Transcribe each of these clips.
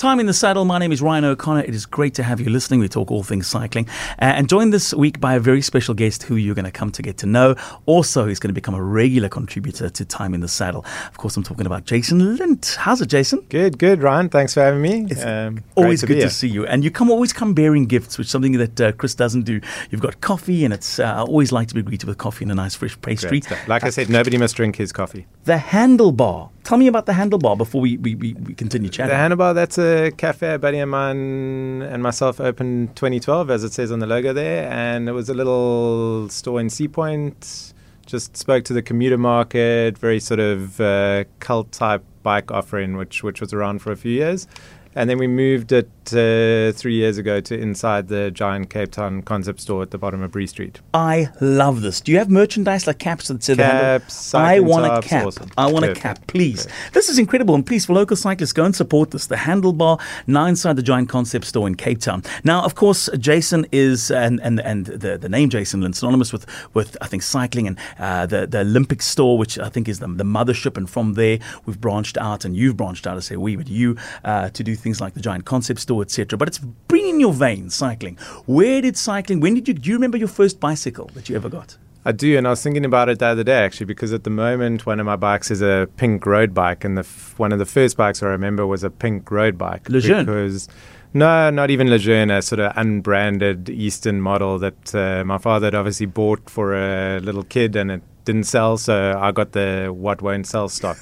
Time in the Saddle. My name is Ryan O'Connor. It is great to have you listening. We talk all things cycling. Uh, and joined this week by a very special guest who you're going to come to get to know. Also, he's going to become a regular contributor to Time in the Saddle. Of course, I'm talking about Jason Lint. How's it, Jason? Good, good, Ryan. Thanks for having me. It's um, always to good to see you. And you come always come bearing gifts, which is something that uh, Chris doesn't do. You've got coffee, and it's uh, I always like to be greeted with coffee and a nice fresh pastry. Like I said, nobody must drink his coffee. The handlebar. Tell me about the handlebar before we, we, we, we continue chatting. The handlebar, that's a cafe buddy of mine and myself opened 2012, as it says on the logo there. And it was a little store in Sea Point. Just spoke to the commuter market, very sort of uh, cult type bike offering, which which was around for a few years. And then we moved it uh, three years ago to inside the giant Cape Town concept store at the bottom of Bree Street. I love this. Do you have merchandise like caps that say caps, I want a cap. Awesome. I want Perfect. a cap, please. Perfect. This is incredible. And please, for local cyclists, go and support this. The Handlebar now inside the giant concept store in Cape Town. Now, of course, Jason is and and and the, the name Jason Lint synonymous with with I think cycling and uh, the the Olympic store, which I think is the, the mothership. And from there, we've branched out, and you've branched out. I say we, but you uh, to do things like the Giant Concept Store, etc. But it's bringing your veins, cycling. Where did cycling? When did you? Do you remember your first bicycle that you ever got? I do, and I was thinking about it the other day actually, because at the moment one of my bikes is a pink road bike, and the f- one of the first bikes I remember was a pink road bike. Lejeune. Because no, not even Lejeune, a sort of unbranded Eastern model that uh, my father had obviously bought for a little kid, and it didn't sell, so I got the what won't sell stock.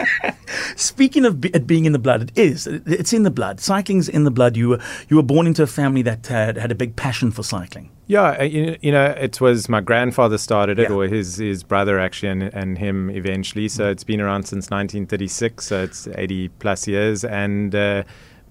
Speaking of it being in the blood, it is. It's in the blood. Cycling's in the blood. You were you were born into a family that had, had a big passion for cycling. Yeah, uh, you, you know, it was my grandfather started it, yeah. or his his brother actually, and, and him eventually. So mm. it's been around since 1936. So it's 80 plus years, and. Uh,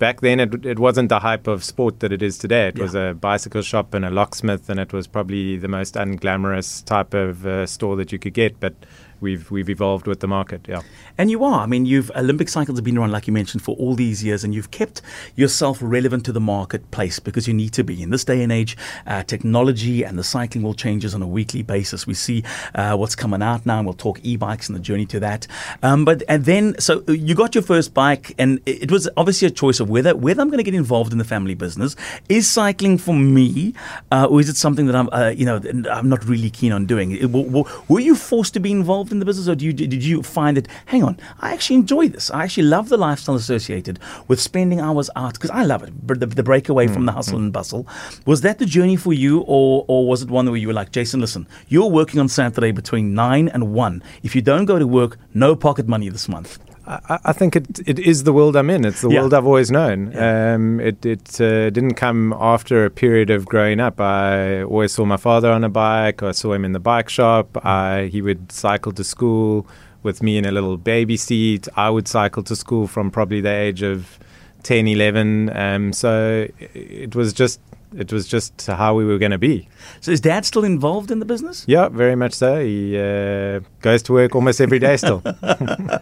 back then it, it wasn't the hype of sport that it is today. It yeah. was a bicycle shop and a locksmith, and it was probably the most unglamorous type of uh, store that you could get. But we've we've evolved with the market. Yeah, and you are. I mean, you've Olympic cycles have been around, like you mentioned, for all these years, and you've kept yourself relevant to the marketplace because you need to be in this day and age. Uh, technology and the cycling world changes on a weekly basis. We see uh, what's coming out now, and we'll talk e-bikes and the journey to that. Um, but and then, so uh, you got your first bike, and it was obviously a choice of whether whether I'm going to get involved in the family business. Is cycling for me, uh, or is it something that I'm, uh, you know, I'm not really keen on doing? Were you forced to be involved? In the business, or you, did you find that, hang on, I actually enjoy this? I actually love the lifestyle associated with spending hours out because I love it, the, the breakaway mm, from the hustle mm. and bustle. Was that the journey for you, or, or was it one where you were like, Jason, listen, you're working on Saturday between 9 and 1. If you don't go to work, no pocket money this month. I, I, think it it is the world I'm in. It's the yeah. world I've always known. Yeah. Um, it it uh, didn't come after a period of growing up. I always saw my father on a bike. I saw him in the bike shop. I, he would cycle to school with me in a little baby seat. I would cycle to school from probably the age of 10, 11. Um, so it was just it was just how we were going to be. So is dad still involved in the business? Yeah, very much so. He uh, goes to work almost every day still. uh,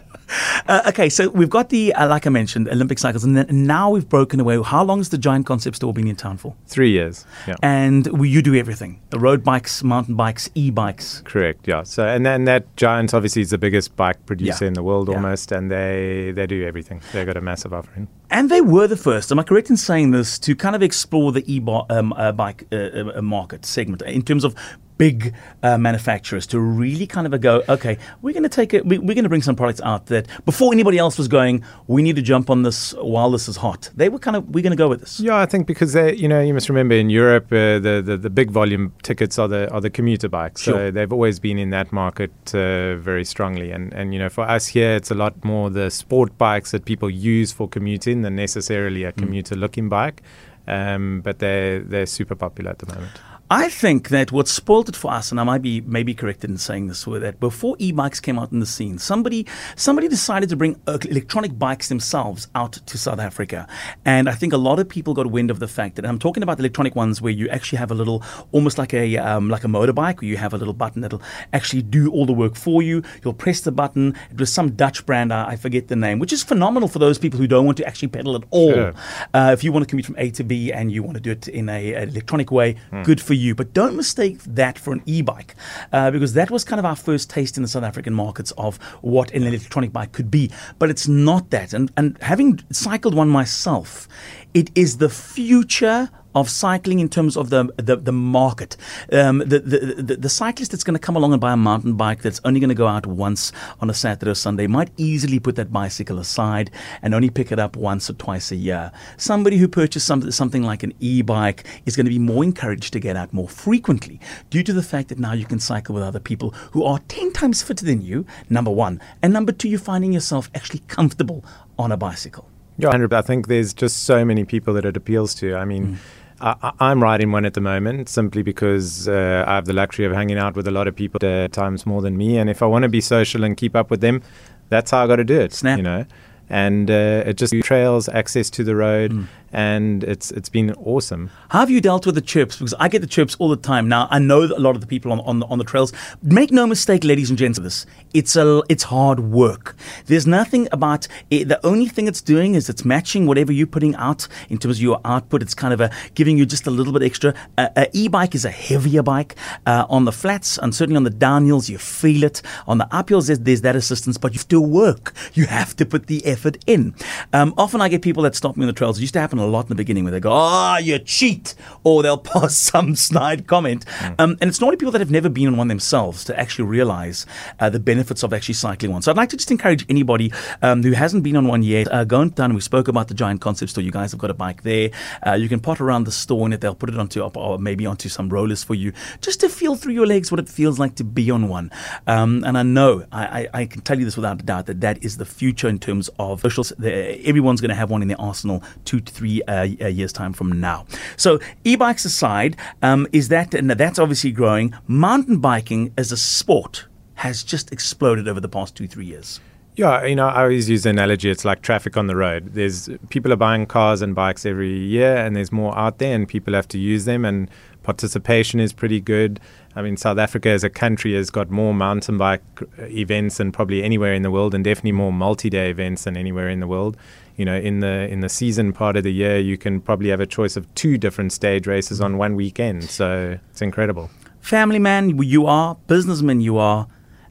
okay, so we've got the, uh, like I mentioned, Olympic cycles, and then now we've broken away. How long has the Giant Concept store been in town for? Three years. Yeah. And we, you do everything: the road bikes, mountain bikes, e-bikes. Correct. Yeah. So and then that Giant obviously is the biggest bike producer yeah. in the world yeah. almost, and they they do everything. They've got a massive offering. And they were the first. Am I correct in saying this to kind of explore the e-bike um, uh, bike, uh, uh, market segment in terms of big uh, manufacturers to really kind of go, okay, we're going to take it, we, are going to bring some products out that before anybody else was going, we need to jump on this while this is hot. They were kind of, we're going to go with this. Yeah, I think because they, you know, you must remember in Europe, uh, the, the, the big volume tickets are the are the commuter bikes. Sure. So they've always been in that market uh, very strongly. And and you know, for us here, it's a lot more the sport bikes that people use for commuting than necessarily a mm. commuter looking bike. Um, but they're they're super popular at the moment. I think that what spoiled it for us, and I might be maybe corrected in saying this, was that before e-bikes came out in the scene, somebody somebody decided to bring uh, electronic bikes themselves out to South Africa, and I think a lot of people got wind of the fact that I'm talking about electronic ones where you actually have a little, almost like a um, like a motorbike, where you have a little button that'll actually do all the work for you. You'll press the button. It was some Dutch brand, I forget the name, which is phenomenal for those people who don't want to actually pedal at all. Sure. Uh, if you want to commute from A to B and you want to do it in a, an electronic way, hmm. good for you you. But don't mistake that for an e-bike, uh, because that was kind of our first taste in the South African markets of what an electronic bike could be. But it's not that. And and having cycled one myself, it is the future of cycling in terms of the the, the market. Um, the, the, the, the cyclist that's going to come along and buy a mountain bike that's only going to go out once on a Saturday or Sunday might easily put that bicycle aside and only pick it up once or twice a year. Somebody who purchased some, something like an e-bike is going to be more encouraged to get out more frequently due to the fact that now you can cycle with other people who are 10 times fitter than you, number one. And number two, you're finding yourself actually comfortable on a bicycle. Yeah, I think there's just so many people that it appeals to. I mean, mm. I, am riding one at the moment simply because uh, I have the luxury of hanging out with a lot of people at times more than me. And if I want to be social and keep up with them, that's how I got to do it. Snap. You know, and uh, it just trails access to the road. Mm and it's it's been awesome. How have you dealt with the chirps? Because I get the chirps all the time. Now I know a lot of the people on on the, on the trails. Make no mistake, ladies and gents, this it's a it's hard work. There's nothing about it. The only thing it's doing is it's matching whatever you're putting out in terms of your output. It's kind of a, giving you just a little bit extra. Uh, a e-bike is a heavier bike uh, on the flats and certainly on the downhills. You feel it on the uphills. There's, there's that assistance, but you still work. You have to put the effort in. Um, often I get people that stop me on the trails. It used to happen a lot in the beginning where they go, ah, oh, you cheat, or they'll pass some snide comment. Mm. Um, and it's normally people that have never been on one themselves to actually realize uh, the benefits of actually cycling one. So I'd like to just encourage anybody um, who hasn't been on one yet, uh, go and down. We spoke about the Giant Concept Store. You guys have got a bike there. Uh, you can pot around the store in it. They'll put it onto, or maybe onto some rollers for you, just to feel through your legs what it feels like to be on one. Um, and I know, I, I, I, can tell you this without a doubt, that that is the future in terms of socials. Everyone's going to have one in their arsenal two to three uh, year's time from now. So, e bikes aside, um, is that, and that's obviously growing. Mountain biking as a sport has just exploded over the past two, three years. Yeah, you know, I always use the analogy it's like traffic on the road. There's people are buying cars and bikes every year, and there's more out there, and people have to use them, and participation is pretty good. I mean, South Africa as a country has got more mountain bike events than probably anywhere in the world, and definitely more multi-day events than anywhere in the world. You know in the in the season part of the year you can probably have a choice of two different stage races on one weekend. So it's incredible. Family man you are businessman you are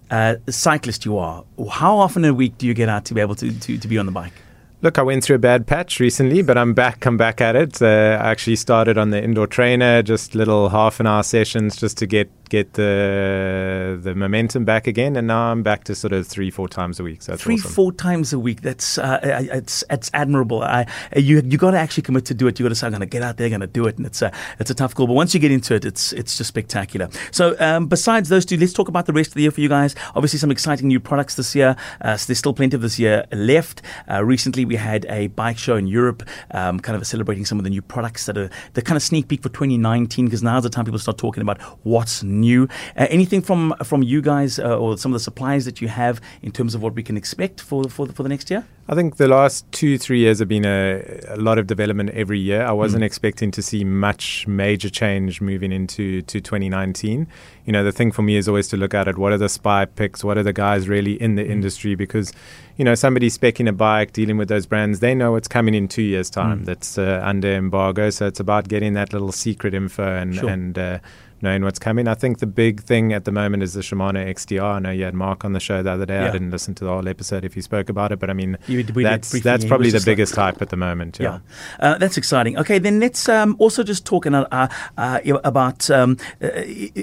uh, cyclist you are. How often a week do you get out to be able to, to, to be on the bike Look, I went through a bad patch recently, but I'm back. I'm back at it. Uh, I actually started on the indoor trainer, just little half an hour sessions, just to get get the the momentum back again, and now I'm back to sort of three, four times a week. So three, awesome. four times a week. That's uh, it's it's admirable. I, you you got to actually commit to do it. You got to say I'm going to get out there, going to do it, and it's a it's a tough call. But once you get into it, it's it's just spectacular. So um, besides those two, let's talk about the rest of the year for you guys. Obviously, some exciting new products this year. Uh, so there's still plenty of this year left. Uh, recently, we had a bike show in Europe, um, kind of celebrating some of the new products that are the kind of sneak peek for 2019 because now's the time people start talking about what's new. Uh, anything from from you guys uh, or some of the supplies that you have in terms of what we can expect for for the, for the next year? I think the last two three years have been a, a lot of development every year. I wasn't mm. expecting to see much major change moving into to 2019. You know, the thing for me is always to look at it. What are the spy picks? What are the guys really in the mm. industry? Because you know, somebody specking a bike, dealing with those brands, they know what's coming in two years' time. Mm. That's uh, under embargo, so it's about getting that little secret info and sure. and uh, knowing what's coming. I think the big thing at the moment is the Shimano XTR. I know you had Mark on the show the other day. Yeah. I didn't listen to the whole episode if you spoke about it, but I mean, you, that's, that's probably the biggest like, hype at the moment. Yeah, yeah. Uh, that's exciting. Okay, then let's um, also just talk uh, uh, about um, uh,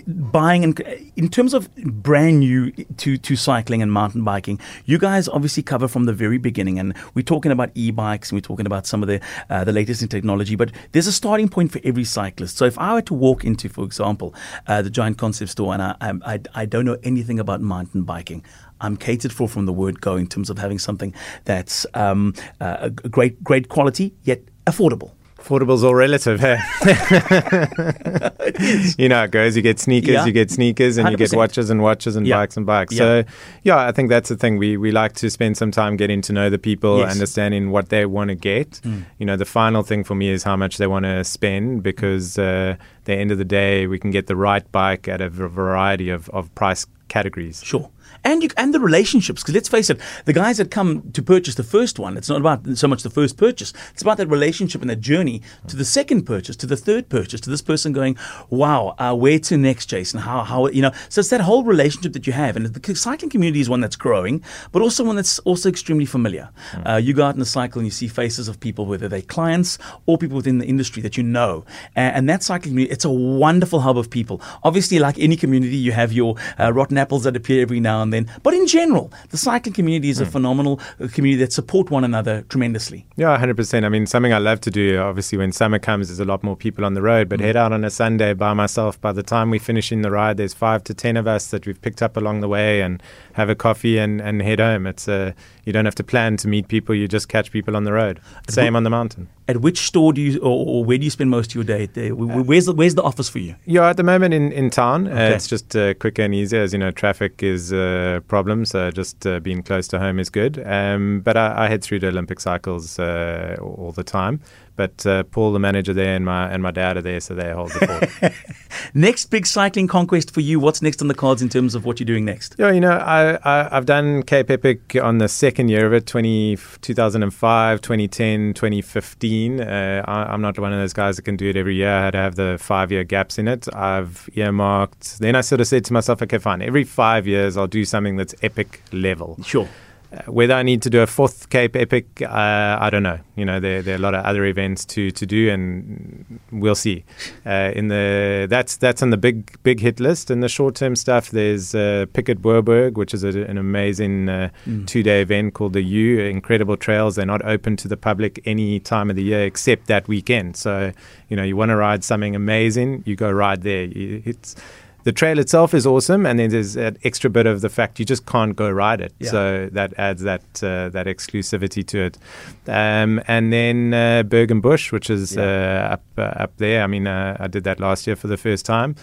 buying and in terms of brand new to, to cycling and mountain biking. You guys obviously cover from the very beginning, and we're talking about e-bikes and we're talking about some of the uh, the latest in technology. But there's a starting point for every cyclist. So if I were to walk into, for example, uh, the Giant Concept Store, and I, I, I don't know anything about mountain biking. I'm catered for from the word go in terms of having something that's um, uh, a great, great quality yet affordable. Affordable's all relative, hey? you know it goes. You get sneakers, yeah. you get sneakers, and 100%. you get watches and watches and yeah. bikes and bikes. Yeah. So, yeah, I think that's the thing. We we like to spend some time getting to know the people, yes. understanding what they want to get. Mm. You know, the final thing for me is how much they want to spend because uh, the end of the day, we can get the right bike at a variety of, of price categories. Sure and you and the relationships. Because let's face it, the guys that come to purchase the first one, it's not about so much the first purchase. It's about that relationship and that journey to the second purchase, to the third purchase, to this person going, "Wow, uh, where to next, Jason? How how you know?" So it's that whole relationship that you have, and the cycling community is one that's growing, but also one that's also extremely familiar. Mm. Uh, you go out in a cycle and you see faces of people, whether they're clients or people within the industry that you know, and, and that cycling community, it's a wonderful hub of people. Obviously, like any community, you have your uh, rotten apples that appear every now and then. But in general, the cycling community is a mm. phenomenal uh, community that support one another tremendously. Yeah, 100%. I mean, something I love to do, obviously, when summer comes, there's a lot more people on the road, but mm. head out on a Sunday by myself. By the time we finish in the ride, there's five to 10 of us that we've picked up along the way and have a coffee and, and head home. It's a, you don't have to plan to meet people, you just catch people on the road. Same on the mountain at which store do you or, or, where do you spend most of your day? Where's the where's the office for you? Yeah, at the moment in in town, uh, okay. uh, it's just uh, quicker and easier. As you know, traffic is a problem, so just uh, being close to home is good. Um, but I, I, head through to Olympic Cycles uh, all the time. But uh, Paul, the manager there, and my and my dad are there, so they hold the fort. next big cycling conquest for you. What's next on the cards in terms of what you're doing next? Yeah, you know, I, I have done Cape Epic on the second year of it, 20, 2005, 2010, 2015. Uh, I, am not one of those guys that can do it every year. I had to have the five year gaps in it. I've earmarked. Then I sort of said to myself, okay, fine. Every five years, I'll do something that's epic level. Sure. Uh, whether I need to do a fourth Cape Epic, uh, I don't know. You know, there, there are a lot of other events to, to do, and we'll see. Uh, in the that's that's on the big big hit list. In the short term stuff, there's uh, Piket-Bo-Berg, which is a, an amazing uh, mm. two day event called the U. Incredible trails. They're not open to the public any time of the year except that weekend. So you know, you want to ride something amazing, you go ride there. It's the trail itself is awesome, and then there's that extra bit of the fact you just can't go ride it. Yeah. So that adds that uh, that exclusivity to it. Um, and then uh, Berg & Bush, which is yeah. uh, up uh, up there. I mean, uh, I did that last year for the first time.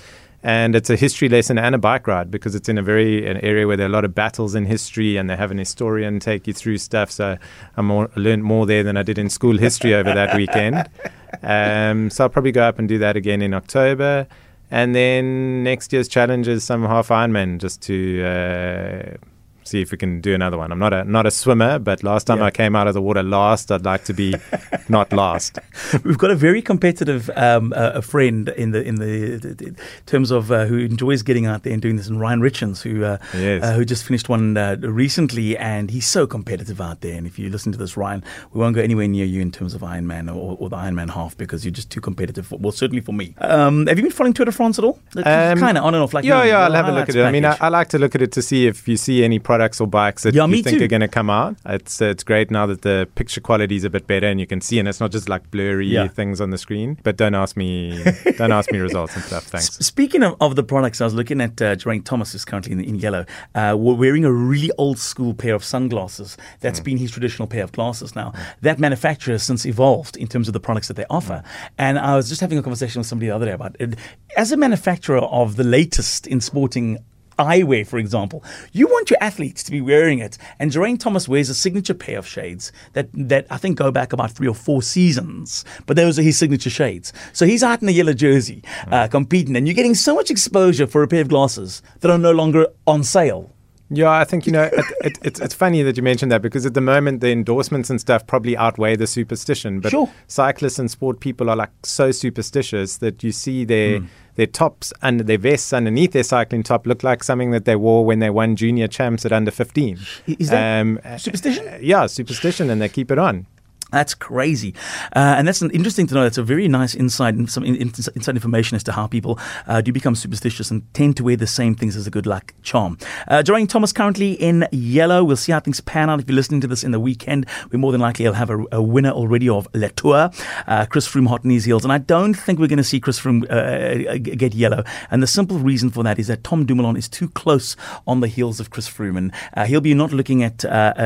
And it's a history lesson and a bike ride because it's in a very an area where there are a lot of battles in history, and they have an historian take you through stuff. So I more, learned more there than I did in school history over that weekend. Um, so I'll probably go up and do that again in October. And then next year's challenge is some half Ironman just to uh, see if we can do another one. I'm not a not a swimmer, but last time yeah. I came out of the water last, I'd like to be not last. We've got a very competitive um, uh, a friend in the in the, the, the terms of uh, who enjoys getting out there and doing this, and Ryan Richens, who uh, yes. Uh, who just finished one uh, recently, and he's so competitive out there. And if you listen to this, Ryan, we won't go anywhere near you in terms of Ironman or, or the Ironman half because you're just too competitive. For, well, certainly for me. Um, have you been following Tour de France at all? Um, kind of on and off. Like yeah, yeah, I'll have a look at it. Package. I mean, I, I, like to look at it to see if you see any products or bikes that yeah, you think too. are going to come out. It's uh, it's great now that the picture quality is a bit better and you can see, and it's not just like blurry yeah. things on the screen. But don't ask me, don't ask me results and stuff. Thanks. S- speaking of, of the products, I was looking at uh, Geraint Thomas, who's currently in, in yellow. Uh, we're wearing a really old school pair of sunglasses. That's mm. been his traditional pair of glasses. Now that manufacturer has since evolved in terms of the products that they offer. Mm. And I was just having a conversation with somebody the other day about it. As a manufacturer of the latest in sporting eyewear, for example. You want your athletes to be wearing it. And Geraint Thomas wears a signature pair of shades that, that I think go back about three or four seasons. But those are his signature shades. So he's out in a yellow jersey uh, competing, and you're getting so much exposure for a pair of glasses that are no longer on sale. Yeah, I think you know it, it, it's it's funny that you mentioned that because at the moment the endorsements and stuff probably outweigh the superstition. But sure. cyclists and sport people are like so superstitious that you see their mm. Their tops and their vests underneath their cycling top look like something that they wore when they won junior champs at under fifteen. Is that um, superstition? Uh, yeah, superstition, and they keep it on. That's crazy, uh, and that's an interesting to know. That's a very nice insight, and some in, inside information as to how people uh, do become superstitious and tend to wear the same things as a good luck charm. Uh, Thomas currently in yellow. We'll see how things pan out. If you're listening to this in the weekend, we more than likely will have a, a winner already of Le Tour. Uh, Chris Froome hot in his heels, and I don't think we're going to see Chris Froome uh, uh, get yellow. And the simple reason for that is that Tom Dumoulin is too close on the heels of Chris Froome, and uh, he'll be not looking at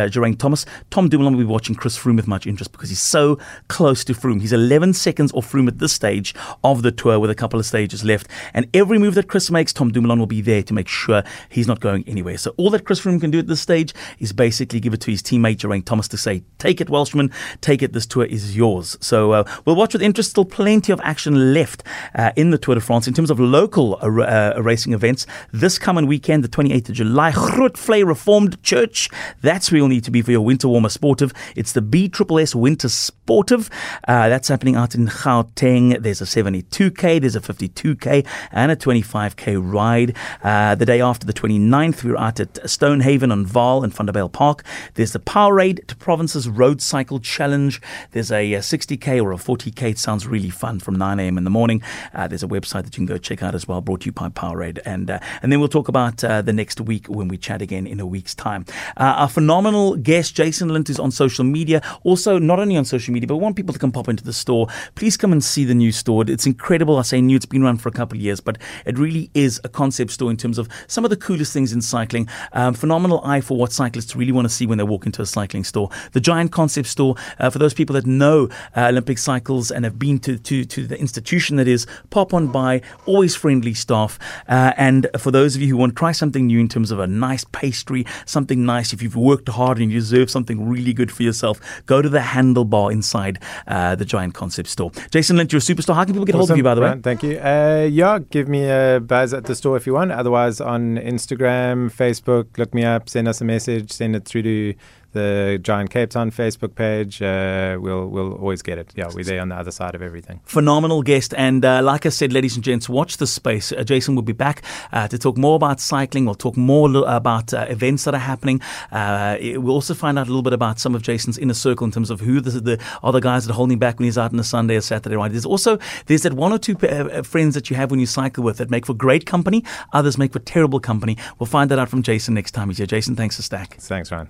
Geraint Thomas. Tom Dumoulin will be watching Chris Froome with much interest. Because he's so close to Froome. He's 11 seconds off Froome at this stage of the tour with a couple of stages left. And every move that Chris makes, Tom Dumoulin will be there to make sure he's not going anywhere. So all that Chris Froome can do at this stage is basically give it to his teammate Geraint Thomas to say, take it, Welshman, take it. This tour is yours. So uh, we'll watch with interest. Still plenty of action left uh, in the Tour de France in terms of local uh, uh racing events. This coming weekend, the 28th of July, Grootvlei Reformed Church. That's where you'll need to be for your winter warmer sportive. It's the BSSS Winter Sportive. Uh, that's happening out in Gauteng. There's a 72k, there's a 52k, and a 25k ride. Uh, the day after the 29th, we're out at Stonehaven on Vaal and Vanderbijl Park. There's the Powerade to Provinces Road Cycle Challenge. There's a, a 60k or a 40k. It sounds really fun from 9 a.m. in the morning. Uh, there's a website that you can go check out as well, brought to you by Powerade. And, uh, and then we'll talk about uh, the next week when we chat again in a week's time. Uh, our phenomenal guest, Jason Lint, is on social media. Also, not only on social media, but we want people to come pop into the store. Please come and see the new store. It's incredible. I say new, it's been around for a couple of years, but it really is a concept store in terms of some of the coolest things in cycling. Um, phenomenal eye for what cyclists really want to see when they walk into a cycling store. The giant concept store, uh, for those people that know uh, Olympic cycles and have been to, to, to the institution that is, pop on by, always friendly staff. Uh, and for those of you who want to try something new in terms of a nice pastry, something nice, if you've worked hard and you deserve something really good for yourself, go to the handlebar inside uh, the giant concept store. Jason Lint, you're a superstar. How can people get awesome. hold of you, by the way? Thank you. Uh, yeah, give me a buzz at the store if you want. Otherwise, on Instagram, Facebook, look me up, send us a message, send it through to the Giant Cape Town Facebook page. Uh, we'll we'll always get it. Yeah, we're there on the other side of everything. Phenomenal guest, and uh, like I said, ladies and gents, watch the space. Uh, Jason will be back uh, to talk more about cycling. We'll talk more about uh, events that are happening. Uh, we'll also find out a little bit about some of Jason's inner circle in terms of who the, the other guys that are holding back when he's out on a Sunday or Saturday ride. There's also there's that one or two friends that you have when you cycle with that make for great company. Others make for terrible company. We'll find that out from Jason next time he's here. Jason, thanks for stack. Thanks, Ryan.